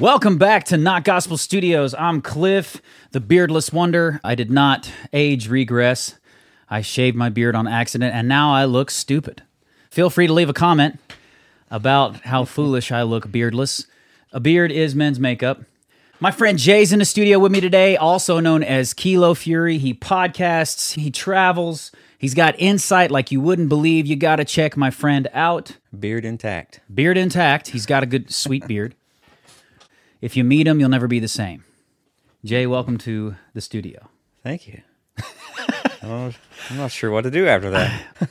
Welcome back to Not Gospel Studios. I'm Cliff, the beardless wonder. I did not age regress. I shaved my beard on accident and now I look stupid. Feel free to leave a comment about how foolish I look beardless. A beard is men's makeup. My friend Jay's in the studio with me today, also known as Kilo Fury. He podcasts, he travels, he's got insight like you wouldn't believe. You got to check my friend out. Beard intact. Beard intact. He's got a good, sweet beard. If you meet him, you'll never be the same. Jay, welcome to the studio. Thank you. I'm not sure what to do after that.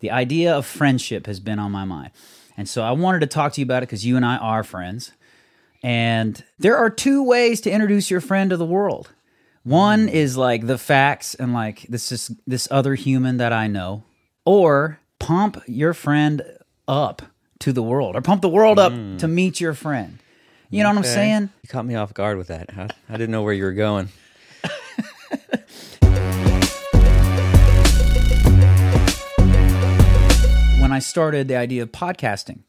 The idea of friendship has been on my mind. And so I wanted to talk to you about it because you and I are friends. And there are two ways to introduce your friend to the world. One is like the facts and like this is this other human that I know, or pump your friend up to the world, or pump the world up hmm. to meet your friend. You know what I'm saying? You caught me off guard with that. I, I didn't know where you were going. when I started the idea of podcasting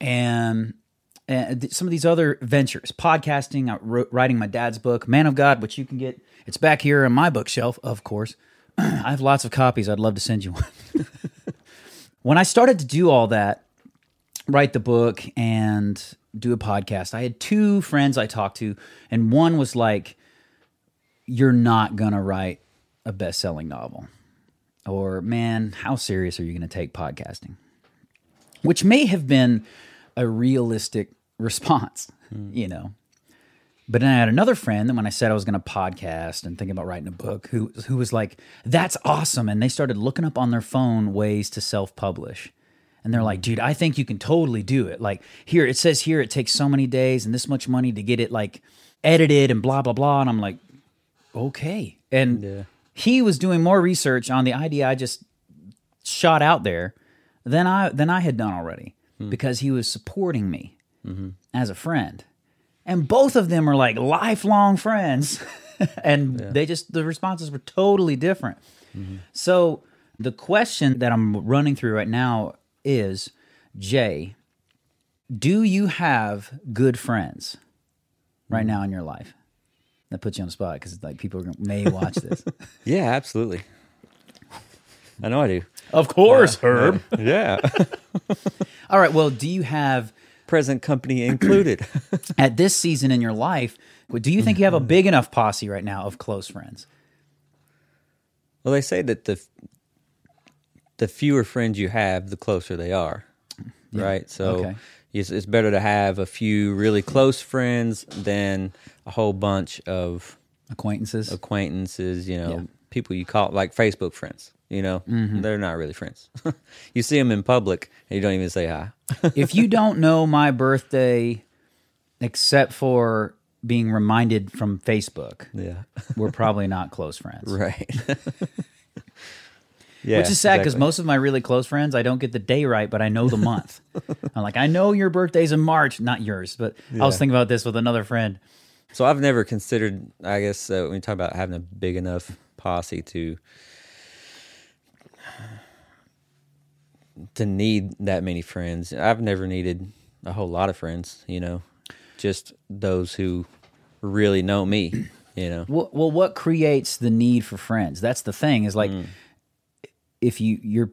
and, and some of these other ventures, podcasting, I wrote, writing my dad's book, Man of God, which you can get. It's back here on my bookshelf, of course. I have lots of copies. I'd love to send you one. when I started to do all that, write the book and do a podcast, I had two friends I talked to, and one was like, You're not going to write a best selling novel or man, how serious are you going to take podcasting? Which may have been a realistic response, hmm. you know. But then I had another friend that when I said I was going to podcast and thinking about writing a book, who who was like, "That's awesome!" And they started looking up on their phone ways to self-publish, and they're like, "Dude, I think you can totally do it. Like here, it says here it takes so many days and this much money to get it like edited and blah blah blah." And I'm like, "Okay." And Yeah. he was doing more research on the idea I just shot out there than I than I had done already hmm. because he was supporting me mm-hmm. as a friend. And both of them are like lifelong friends. and they just the responses were totally different. Mm-hmm. So the question that I'm running through right now is Jay, do you have good friends right mm. now in your life? That puts you on the spot because like people gonna, may watch this. Yeah, absolutely. I know I do. of course, Herb. Yeah. All right. Well, do you have Present company included. at this season in your life? Do you think you have a big enough posse right now of close friends? well, they say that the the fewer friends you have, the closer they are. Right? So Okay. it's, it's better to have a few really close friends than a whole bunch of Acquaintances. acquaintances, you know, Yeah. people you call like Facebook friends. You know, Mm-hmm. they're not really friends. you see them in public and you don't even say hi. if you don't know my birthday, except for being reminded from Facebook, yeah, we're probably not close friends. right. Yeah, Which is sad because exactly. most of my really close friends, I don't get the day right, but I know the month. I'm like, I know your birthday's in March, not yours, but I was thinking about this with another friend. So I've never considered. I guess uh, when you talk about having a big enough posse to to need that many friends, I've never needed a whole lot of friends. You know, just those who really know me. You know, Well, well, what creates the need for friends? That's the thing. Is like if you you're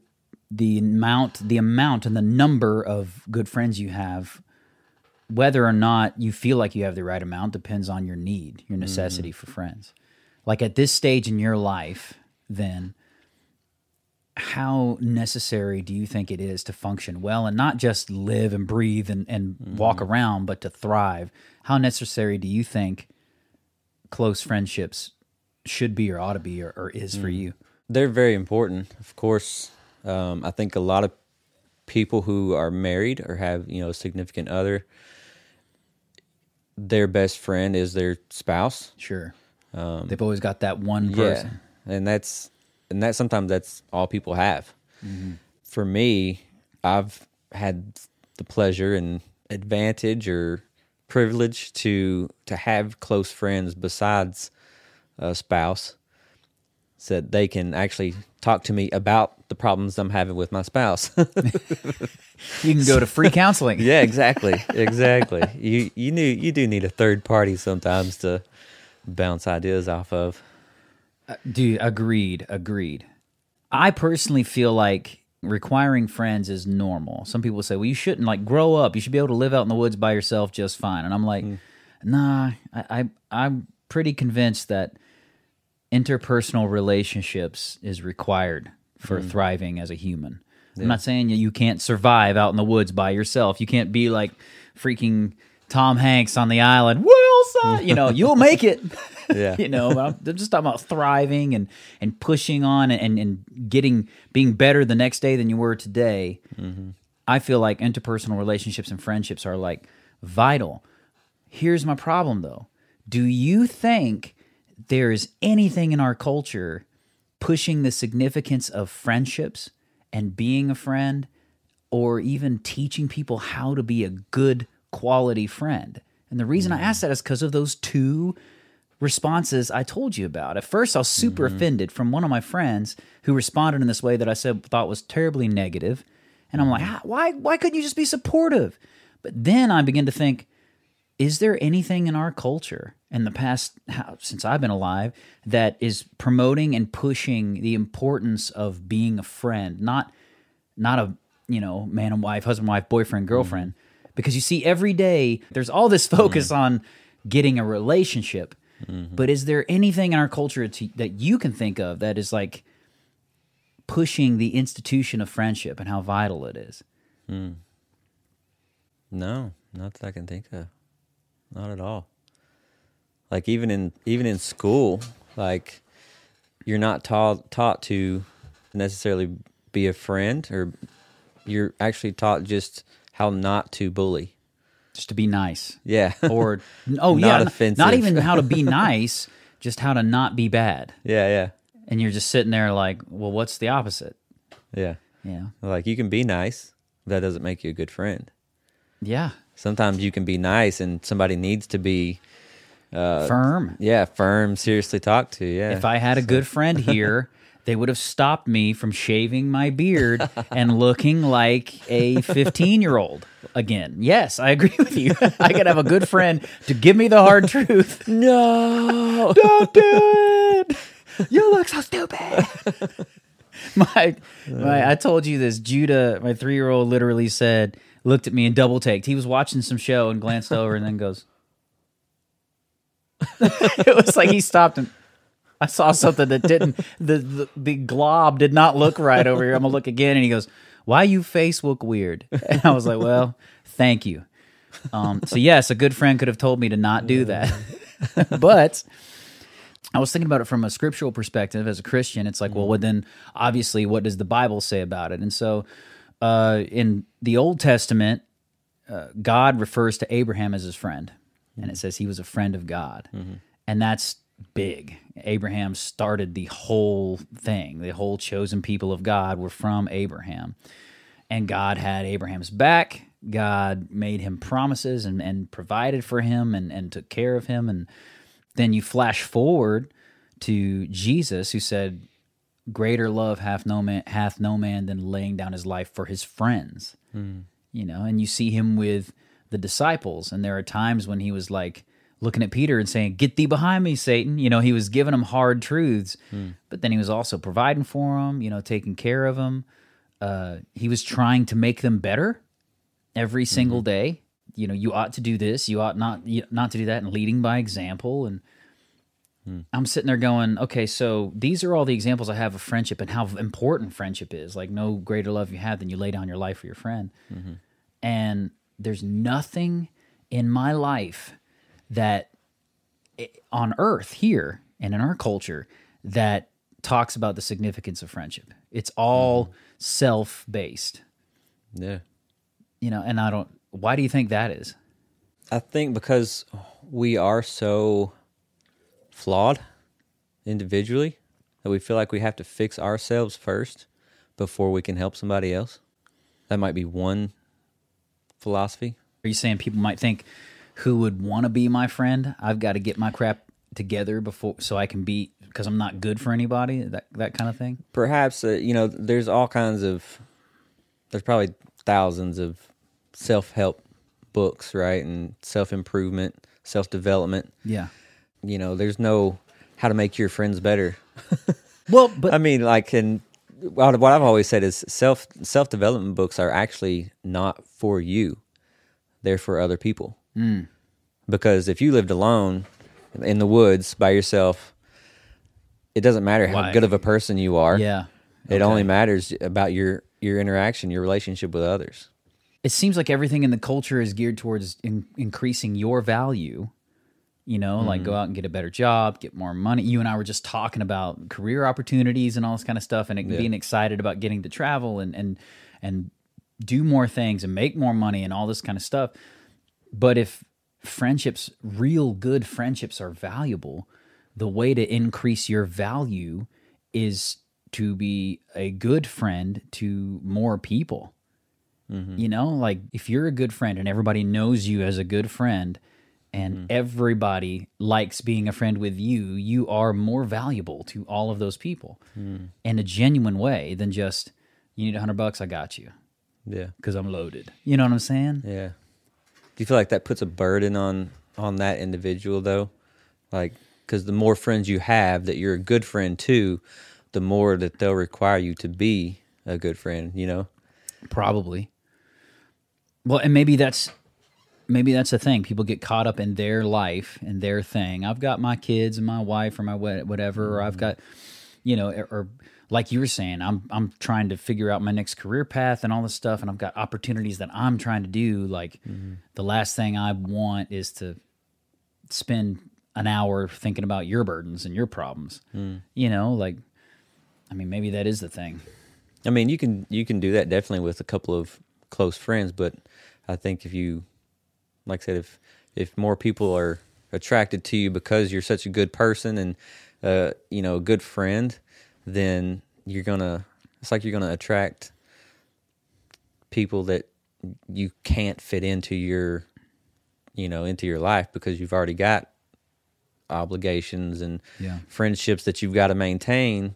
the amount, the amount, and the number of good friends you have, whether or not you feel like you have the right amount, depends on your need, your mm-hmm. necessity for friends. Like at this stage in your life, then how necessary do you think it is to function well and not just live and breathe and, and walk mm-hmm. around, but to thrive? How necessary do you think close friendships should be or ought to be or, or is for mm. you? They're very important. Of course, um, I think a lot of people who are married or have you know a significant other, their best friend is their spouse. Sure. They've always got that one person. Yeah, and that's and that sometimes that's all people have. For me, I've had the pleasure and advantage or privilege to to have close friends besides a spouse. So that they can actually talk to me about the problems I'm having with my spouse. You can go to free counseling. yeah, exactly, exactly. You you knew you do need a third party sometimes to bounce ideas off of. Uh, dude, agreed, agreed. I personally feel like requiring friends is normal. Some people say, well, you shouldn't like grow up. You should be able to live out in the woods by yourself just fine. And I'm like, mm. nah, I, I I'm pretty convinced that interpersonal relationships is required for mm. thriving as a human. I'm not saying you can't survive out in the woods by yourself. You can't be like freaking Tom Hanks on the island. Wilson, you know, you'll make it. Yeah. you know, I'm I'm just talking about thriving and and pushing on and and getting being better the next day than you were today. Mm-hmm. I feel like interpersonal relationships and friendships are like vital. Here's my problem though. Do you think there is anything in our culture pushing the significance of friendships and being a friend or even teaching people how to be a good quality friend? And the reason I mm. ask that is because of those two responses I told you about. At first, I was super mm-hmm. offended from one of my friends who responded in this way that I said thought was terribly negative. And I'm like, mm-hmm. "Ah, why? Why couldn't you just be supportive? But then I begin to think, is there anything in our culture in the past since I've been alive that is promoting and pushing the importance of being a friend, not not a you know man and wife, husband wife, boyfriend mm-hmm. girlfriend? Because you see, every day there's all this focus mm-hmm. on getting a relationship, mm-hmm. but is there anything in our culture to, that you can think of that is like pushing the institution of friendship and how vital it is? Hmm. No, not that I can think of. Not at all. Like even in even in school, like you're not taught taught to necessarily be a friend or you're actually taught just how not to bully. Just to be nice. Yeah. or oh Not yeah, offensive. not even how to be nice, just how to not be bad. yeah, yeah. And you're just sitting there like, well, what's the opposite? Yeah. Yeah, Like you can be nice, that doesn't make you a good friend. Yeah, Sometimes you can be nice and somebody needs to be uh, firm. yeah, firm, seriously talk to. Yeah. If I had a good friend here, they would have stopped me from shaving my beard and looking like a 15 year old again. Yes, I agree with you. I could have a good friend to give me the hard truth. No. Don't do it. You look so stupid. my, my, I told you this. Judah, my three year old, literally said, looked at me and double taked. He was watching some show and glanced over and then goes, it was like he stopped and I saw something that didn't the, the the glob did not look right over here. I'm gonna look again, and he goes, "Why you face look weird?" And I was like, "Well, thank you." Um, so yes, a good friend could have told me to not do that, but I was thinking about it from a scriptural perspective as a Christian. It's like, well, well, then obviously, what does the Bible say about it? And so, uh, in the Old Testament, uh, God refers to Abraham as his friend, and it says he was a friend of God, and that's big. Abraham started the whole thing. The whole chosen people of God were from Abraham, and God had Abraham's back. God made him promises and, and provided for him and, and took care of him. And then you flash forward to Jesus, who said, "Greater love hath no man hath no man than laying down his life for his friends." Hmm. You know, and you see him with the disciples, and there are times when he was like looking at Peter and saying, "Get thee behind me, Satan." You know, he was giving him hard truths, hmm. but then he was also providing for him. You know, taking care of him. Uh, he was trying to make them better every single hmm. day. You know, you ought to do this. You ought not you, not to do that, and leading by example. And Hmm. I'm sitting there going, okay, so these are all the examples I have of friendship and how important friendship is. Like, no greater love you have than you lay down your life for your friend. Mm-hmm. And there's nothing in my life that i- on earth here and in our culture that talks about the significance of friendship. It's all mm-hmm. self based, Yeah. you know, and I don't, why do you think that is? I think because we are so flawed individually that we feel like we have to fix ourselves first before we can help somebody else. That might be one philosophy. Are you saying people might think who would want to be my friend? I've got to get my crap together before so I can be because I'm not good for anybody that that kind of thing. perhaps uh, you know there's all kinds of there's probably thousands of self-help books right and self-improvement self-development Yeah. You know there's no how to make your friends better Well, but i mean like and what what i've always said is self self-development books are actually not for you they're for other people hmm. because if you lived alone in the woods by yourself it doesn't matter how Why? good of a person you are yeah. it only matters about your your interaction, your relationship with others. it seems like everything in the culture is geared towards in, increasing your value. You know, like go mm-hmm. out and get a better job, get more money. You and I were just talking about career opportunities and all this kind of stuff, and it, being excited about getting to travel and and and do more things and make more money and all this kind of stuff. But if friendships, real good friendships, are valuable, the way to increase your value is to be a good friend to more people. Mm-hmm. You know, like if you're a good friend and everybody knows you as a good friend and mm-hmm. everybody likes being a friend with you, you are more valuable to all of those people mm. in a genuine way than just, you need a hundred bucks, I got you Yeah. because I'm loaded. You know what I'm saying? Yeah. Do you feel like that puts a burden on on that individual though? Like cuz the more friends you have that you're a good friend to, the more that they'll require you to be a good friend, you know? Probably. Well, and maybe that's maybe that's the thing. People get caught up in their life and their thing. I've got my kids and my wife or my whatever, or I've mm-hmm. got, you know, or, or like you were saying, I'm I'm trying to figure out my next career path and all this stuff, and I've got opportunities that I'm trying to do. Like mm-hmm. the last thing I want is to spend an hour thinking about your burdens and your problems. Mm. You know, like, I mean, maybe that is the thing. I mean, you can you can do that definitely with a couple of close friends, but I think if you like I said if if more people are attracted to you because you're such a good person and uh you know, a good friend, then you're to it's like you're going to attract people that you can't fit into your you know, into your life because you've already got obligations and Yeah. friendships that you've got to maintain.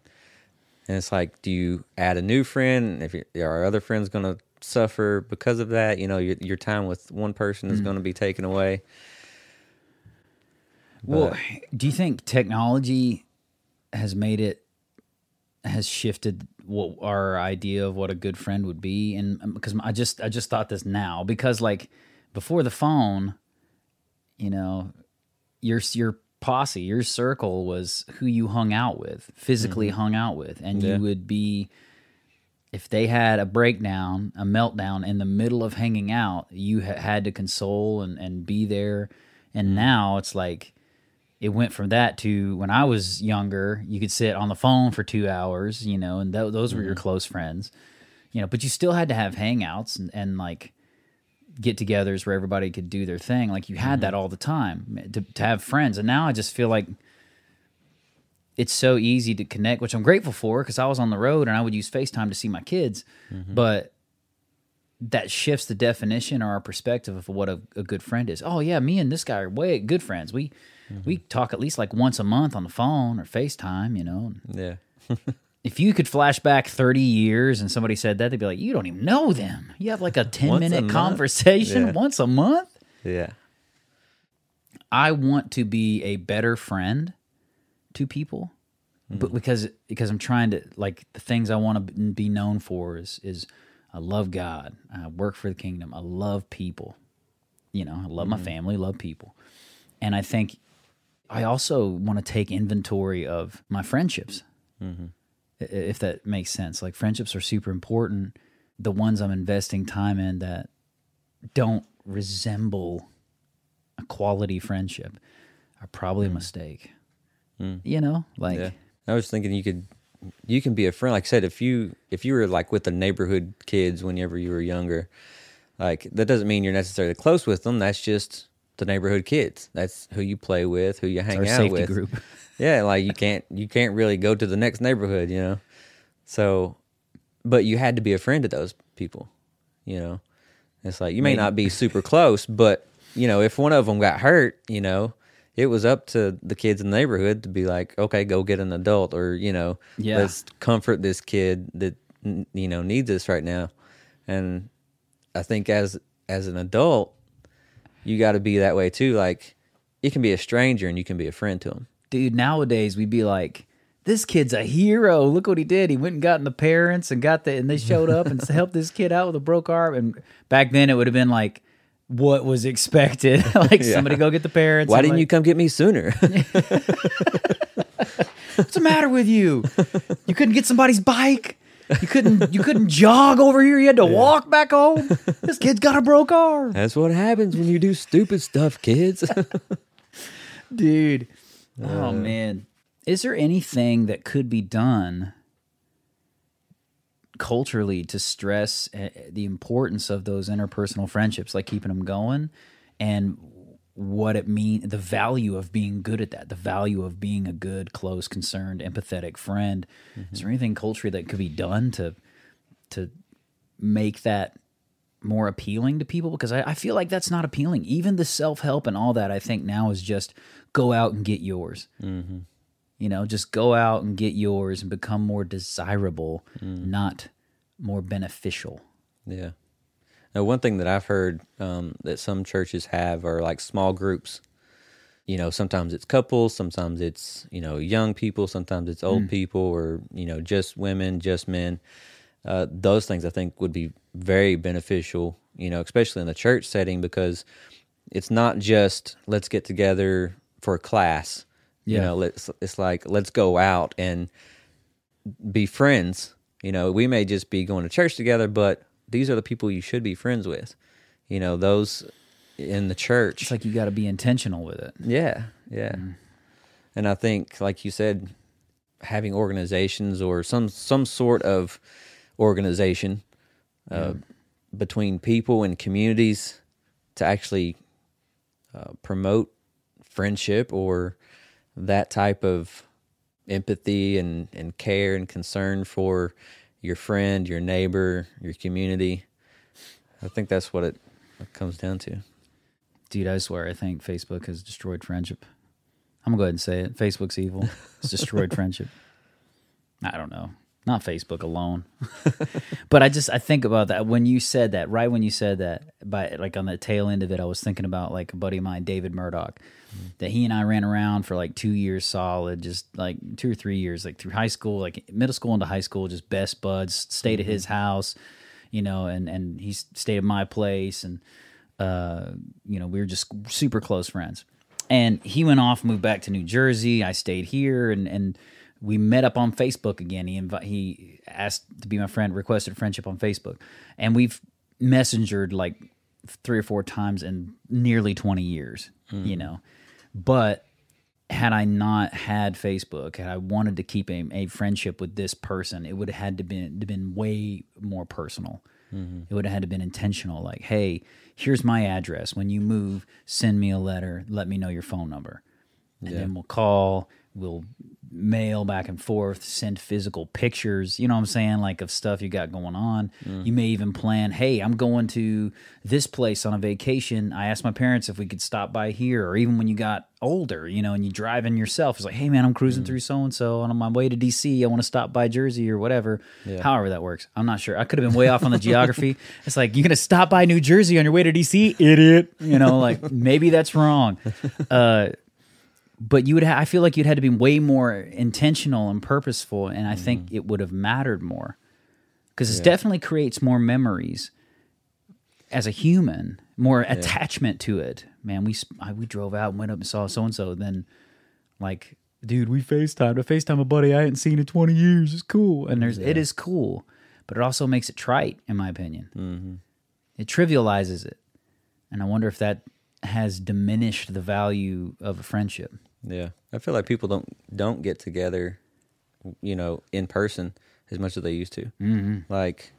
And it's like, do you add a new friend? If you, are other friends going to suffer because of that? You know, your, your time with one person is hmm. going to be taken away. Well, do you think technology has made it has shifted what our idea of what a good friend would be? And um, because I just I just thought this now because like before the phone, you know, your your posse, your circle was who you hung out with, physically mm-hmm. hung out with, and Yeah. you would be if they had a breakdown, a meltdown in the middle of hanging out, you ha- had to console and, and be there. And mm-hmm. now it's like it went from that to when I was younger, you could sit on the phone for two hours, you know, and th- those were your mm-hmm. close friends, you know, but you still had to have hangouts and, and like get togethers where everybody could do their thing. Like you had mm-hmm. that all the time to, to have friends. And now I just feel like it's so easy to connect, which I'm grateful for because I was on the road and I would use FaceTime to see my kids. Mm-hmm. But that shifts the definition or our perspective of what a, a good friend is. Oh yeah, me and this guy are way good friends. We mm-hmm. we talk at least like once a month on the phone or FaceTime, you know. Yeah. If you could flash back 30 years and somebody said that, they'd be like, You don't even know them. You have like a 10 Once a minute month? conversation Yeah. once a month. Yeah. I want to be a better friend to people, but mm-hmm. because because I'm trying to like the things I want to be known for is is I love God, I work for the kingdom, I love people, you know, I love my mm-hmm. family, love people, and I think I also want to take inventory of my friendships, mm-hmm. i- if that makes sense. Like friendships are super important. The ones I'm investing time in that don't resemble a quality friendship are probably a mm. mistake. Mm. You know, like Yeah. I was thinking you could you can be a friend. Like I said, if you if you were like with the neighborhood kids whenever you were younger, like that doesn't mean you're necessarily close with them. That's just the neighborhood kids. That's who you play with, who you hang our out with. group. Yeah, like you can't you can't really go to the next neighborhood, you know. So, but you had to be a friend to those people, you know. It's like you may not be super close, but you know, if one of them got hurt, you know, it was up to the kids in the neighborhood to be like, okay, go get an adult, or you know, Yeah. let's comfort this kid that you know needs this right now. And I think as as an adult, you got to be that way too. Like, you can be a stranger and you can be a friend to them. dude, nowadays we'd be like, this kid's a hero. Look what he did. He went and got the parents and got the, and they showed up and helped this kid out with a broke arm. And back then it would have been like, what was expected? like somebody go get the parents. Why didn't like, you come get me sooner? What's the matter with you? You couldn't get somebody's bike. You couldn't. You couldn't jog over here. You had to walk back home. This kid's got a broke arm, That's what happens when you do stupid stuff, kids. dude. Oh uh, man, is there anything that could be done culturally to stress uh, the importance of those interpersonal friendships, like keeping them going, and what it mean, the value of being good at that, the value of being a good, close, concerned, empathetic friend. Mm-hmm. Is there anything culturally that could be done to to make that more appealing to people? Because I, I feel like that's not appealing. Even the self help and all that, I think now is just go out and get yours. Mm-hmm. You know, just go out and get yours and become more desirable, not more beneficial. Yeah. Now, one thing that I've heard um, that some churches have are like small groups. You know, sometimes it's couples, sometimes it's you know young people, sometimes it's old people, or you know just women, just men. Uh, those things I think would be very beneficial. You know, especially in the church setting because it's not just let's get together for a class. You know, let's it's like let's go out and be friends. You know, we may just be going to church together, but these are the people you should be friends with. You know, those in the church. It's like you got to be intentional with it. yeah, yeah. And I think, like you said, having organizations or some some sort of organization uh, between people and communities to actually uh, promote friendship or that type of empathy and, and care and concern for your friend, your neighbor, your community. I think that's what it comes down to. Dude, I swear, I think Facebook has destroyed friendship. I'm gonna go ahead and say it. Facebook's evil. It's destroyed friendship. I don't know. Not Facebook alone. but I just I think about that when you said that, right when you said that, by like on the tail end of it, I was thinking about like a buddy of mine, David Murdoch, that he and I ran around for like two years solid, just like two or three years, like through high school, like middle school into high school, just best buds, stayed at his house, you know, and and he stayed at my place and uh, you know, we were just super close friends. And he went off, moved back to New Jersey. I stayed here, and and we met up on Facebook again. He invi- he asked to be my friend, requested friendship on Facebook, and we've messengered like three or four times in nearly twenty years. You mm. know, but had I not had Facebook, had I wanted to keep a, a friendship with this person, it would have had to been been way more personal. Mm-hmm. It would have had to been intentional. Like, hey, here's my address. When you move, send me a letter. Let me know your phone number, and then we'll call. We'll mail back and forth, send physical pictures, you know what I'm saying, like of stuff you got going on. You may even plan, hey, I'm going to this place on a vacation. I asked my parents if we could stop by here, or even when you got older, you know, and you driving yourself, it's like, hey man, I'm cruising through so and so on my way to DC. I want to stop by Jersey or whatever. However that works. I'm not sure. I could have been way off on the geography. It's like you're gonna stop by New Jersey on your way to DC, idiot. You know, like maybe that's wrong. Uh but you would ha- I feel like you'd had to be way more intentional and purposeful and I think it would have mattered more. Because it definitely creates more memories as a human more attachment to it. Man we I, we drove out and went up and saw so and so then like dude we FaceTimed I FaceTime a buddy I hadn't seen in 20 years it's cool. And there's it is cool but it also makes it trite in my opinion. Mm-hmm. it trivializes it and I wonder if that has diminished the value of a friendship Yeah, I feel like people don't don't get together, you know, in person as much as they used to. Mm-hmm. Like,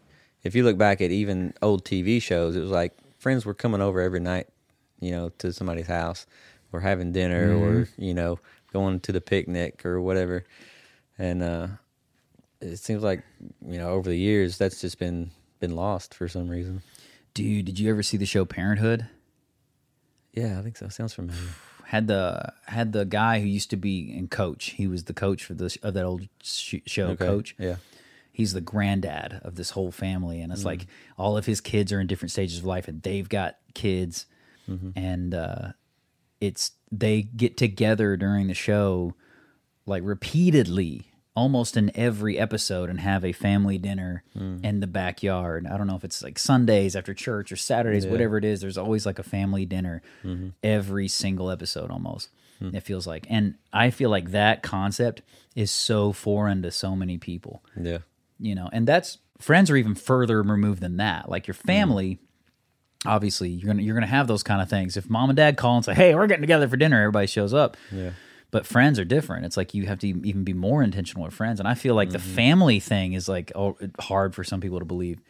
if you look back at even old TV shows, it was like friends were coming over every night, you know, to somebody's house, or having dinner, or you know, going to the picnic or whatever. And uh, it seems like you know, over the years, that's just been been lost for some reason. Dude, did you ever see the show Parenthood? Yeah, I think so. Sounds familiar. Had the had the guy who used to be in coach. He was the coach for this of that old sh- show, Okay. Coach. Yeah. He's the granddad of this whole family, and it's like all of his kids are in different stages of life, and they've got kids, and uh, it's they get together during the show, like repeatedly, almost in every episode, and have a family dinner hmm. in the backyard. I don't know if it's like Sundays after church or Saturdays, whatever it is. There's always like a family dinner mm-hmm. every single episode, almost. Hmm. It feels like, and I feel like that concept is so foreign to so many people Yeah. you know and that's friends are even further removed than that like your hmm. family obviously you're gonna you're gonna have those kind of things if mom and dad call and say hey we're getting together for dinner everybody shows up Yeah. But friends are different it's like you have to even be more intentional with friends and i feel like the family thing is like oh, hard for some people to believe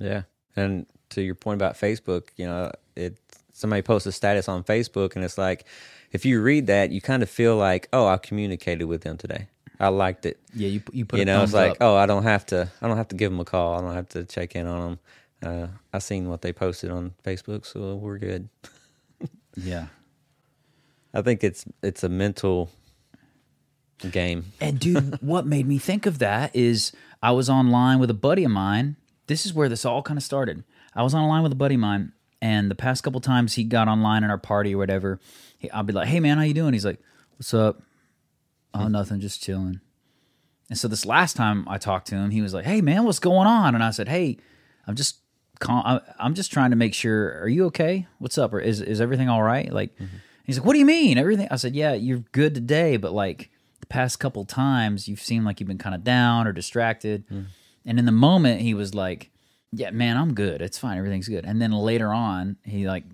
Yeah. And to your point about Facebook, you know, it somebody posts a status on Facebook and it's like if you read that, you kind of feel like, "Oh, I communicated with them today. I liked it." yeah you, you put you know, it's like, up. "Oh, I don't have to I don't have to give them a call. I don't have to check in on them." Uh, I seen what they posted on Facebook, so we're good. yeah I think it's it's a mental game. And dude, what made me think of that is I was online with a buddy of mine. This is where this all kind of started. I was online with a buddy of mine, and the past couple times he got online in our party or whatever, he, I'll be like, "Hey man, how you doing?" He's like, "What's up?" Oh, hmm. nothing, just chilling. And so this last time I talked to him, he was like, "Hey man, what's going on?" And I said, "Hey, I'm just." I- I'm just trying to make sure. Are you okay? What's up? Or is is everything all right? Like, mm-hmm. He's like, "What do you mean? Everything?" I said, "Yeah, you're good today, but like the past couple times, you've seemed like you've been kind of down or distracted." Hmm. And in the moment, he was like, "Yeah, man, I'm good. It's fine. Everything's good." And then later on, he like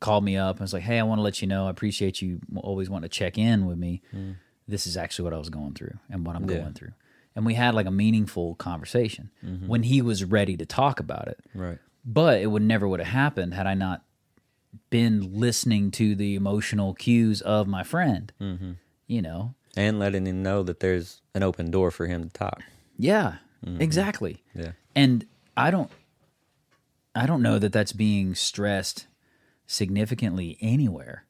called me up and was like, "Hey, I want to let you know. I appreciate you always wanting to check in with me. Hmm. This is actually what I was going through and what I'm Yeah. going through." And we had like a meaningful conversation mm-hmm. when he was ready to talk about it Right. but it would never would have happened had I not been listening to the emotional cues of my friend. Mm-hmm. You know, And letting him know that there's an open door for him to talk. yeah, exactly. Yeah. And I don't, I don't know that that's being stressed significantly anywhere.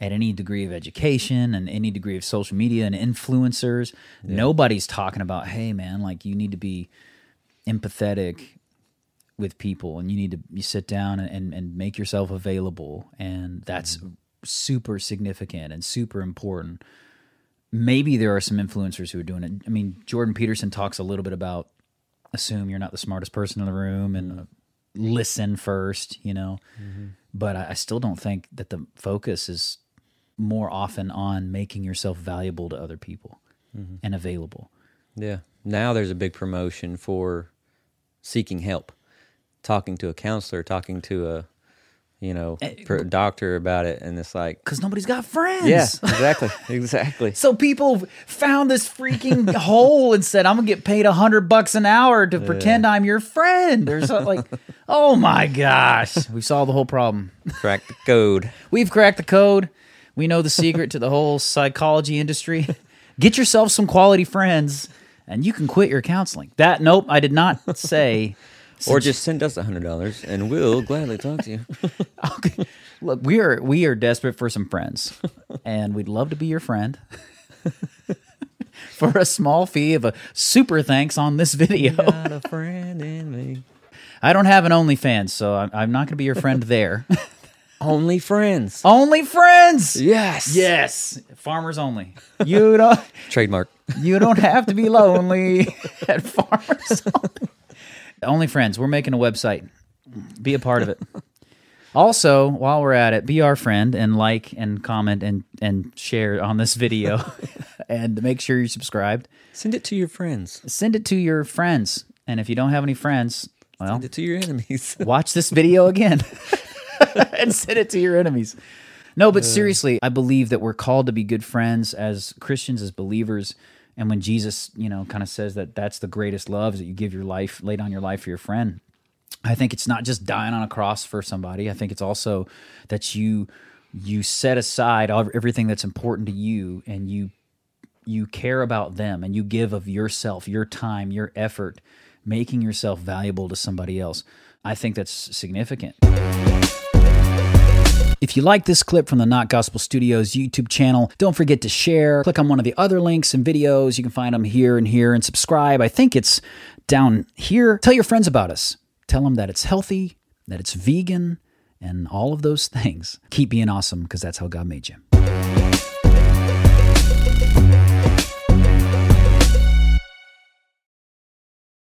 At any degree of education and any degree of social media and influencers, nobody's talking about, hey man, like you need to be empathetic with people and you need to you sit down and, and make yourself available. And that's mm-hmm. super significant and super important. Maybe there are some influencers who are doing it. I mean jordan peterson talks a little bit about assume you're not the smartest person in the room and uh, listen first you know? Mm-hmm. But I, I still don't think that the focus is more often on making yourself valuable to other people and available. Yeah. Now there's a big promotion for seeking help, talking to a counselor, talking to a, you know, Eh, per- doctor about it, and it's like, because nobody's got friends yeah, exactly, exactly. So people found this freaking hole and said, "I'm gonna get paid a hundred bucks an hour to pretend I'm your friend." There's like, oh my gosh, we solved the whole problem. Crack the code. We've cracked the code. We know the secret to the whole psychology industry. Get yourself some quality friends, and you can quit your counseling. That nope, I did not say. Or just send us a hundred dollars, and we'll gladly talk to you. Okay. Look, we are we are desperate for some friends, and we'd love to be your friend for a small fee of a super thanks on this video. Got a friend in me. I don't have an OnlyFans, so I'm, I'm not going to be your friend there. Only friends. only friends. Yes. Yes, farmers only. You don't. Trademark. You don't have to be lonely at farmers. only. Only friends. We're making a website. Be a part of it. Also, while we're at it, be our friend and like and comment and and share on this video, and make sure you're subscribed. Send it to your friends. Send it to your friends, and if you don't have any friends, well, Send it to your enemies. watch this video again and send it to your enemies. No, but seriously, I believe that we're called to be good friends as Christians, as believers. And when Jesus, you know, kind of says that that's the greatest love is that you give your life, lay down your life for your friend. I think it's not just dying on a cross for somebody. I think it's also that you you set aside everything that's important to you and you you care about them and you give of yourself, your time, your effort, making yourself valuable to somebody else. I think that's significant. If you like this clip from the Not Gospel Studios YouTube channel, don't forget to share. Click on one of the other links and videos. You can find them here and here and subscribe. I think it's down here. Tell your friends about us. Tell them that it's healthy, that it's vegan, and all of those things. Keep being awesome because that's how God made you.